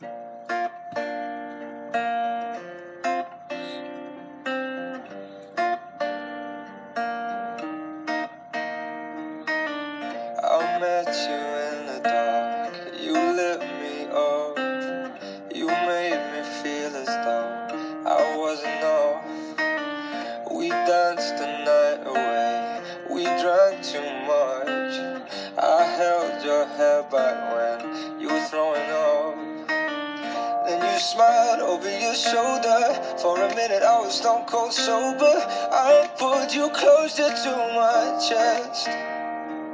I met you in the dark. You lit me up. You made me feel as though I wasn't off. We danced the night away. We drank too much. I held your hair back when you were throwing up. You smiled over your shoulder. For a minute, I was stone cold sober. I pulled you closer to my chest.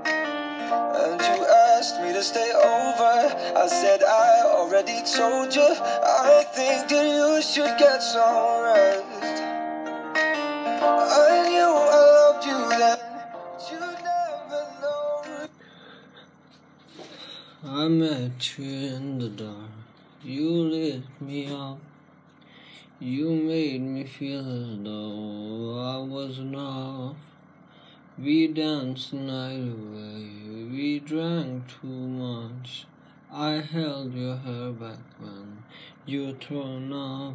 And you asked me to stay over. I said, I already told you. I think that you should get some rest. I knew I loved you then. I met you in the dark. You lift me up. You made me feel as though I was enough. We danced the night away. We drank too much. I held your hair back when you were thrown up.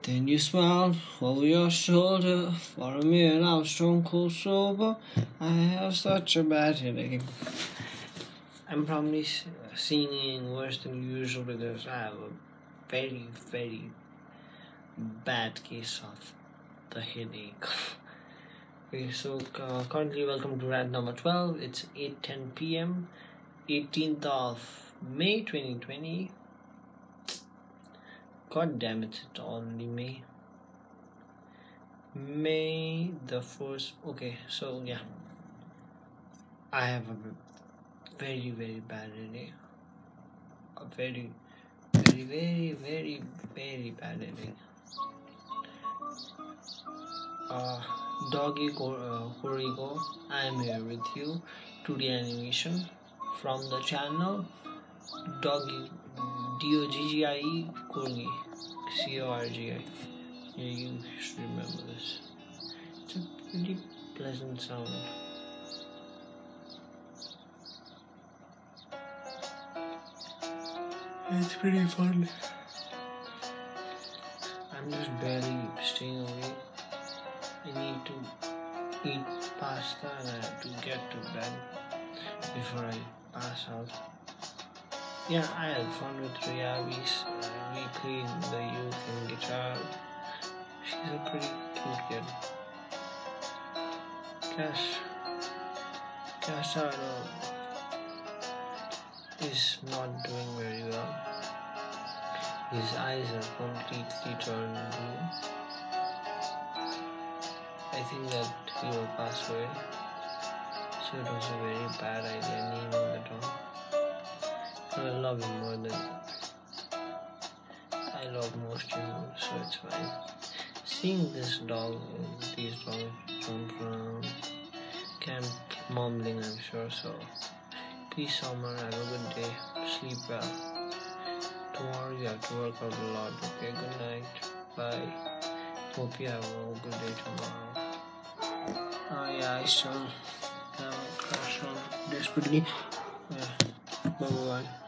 Then you smiled over your shoulder. For a minute, I was stone cold sober. I have such a bad headache. I'm probably singing worse than usual because I have a very, very bad case of the headache. okay, so uh, currently, welcome to rant number 12. It's 8:10 p.m., 18th of May 2020. God damn it, it's only May. May the first. Okay, so yeah, I have a very very bad headache. A very very very very very bad headache. Uh, Doggy Go- uh, I am here with you. Today animation from the channel Doggie D O G G I E Corgi C O R G I. Yeah, you should remember this. It's a pretty pleasant sound. It's pretty fun. I'm just barely staying awake. I need to eat pasta and to get to bed before I pass out. Yeah, I had fun with Riyavi's. Uh, we played the ukulele guitar. She's a pretty cute kid. Cash, Casado is not doing very well. His eyes are completely turned blue. I think that he will pass away. So it was a very bad idea naming the dog. I love him more than I love most humans, so it's fine. Seeing this dog, these dogs jump around, camp mumbling, I'm sure. So, peace, summer. Have a good day. Sleep well. Tomorrow you have to work out a lot. Okay. Good night. Bye. Hope you have a good day tomorrow. Oh yeah, I still have a um, crush on Desperately. Yeah. Bye bye.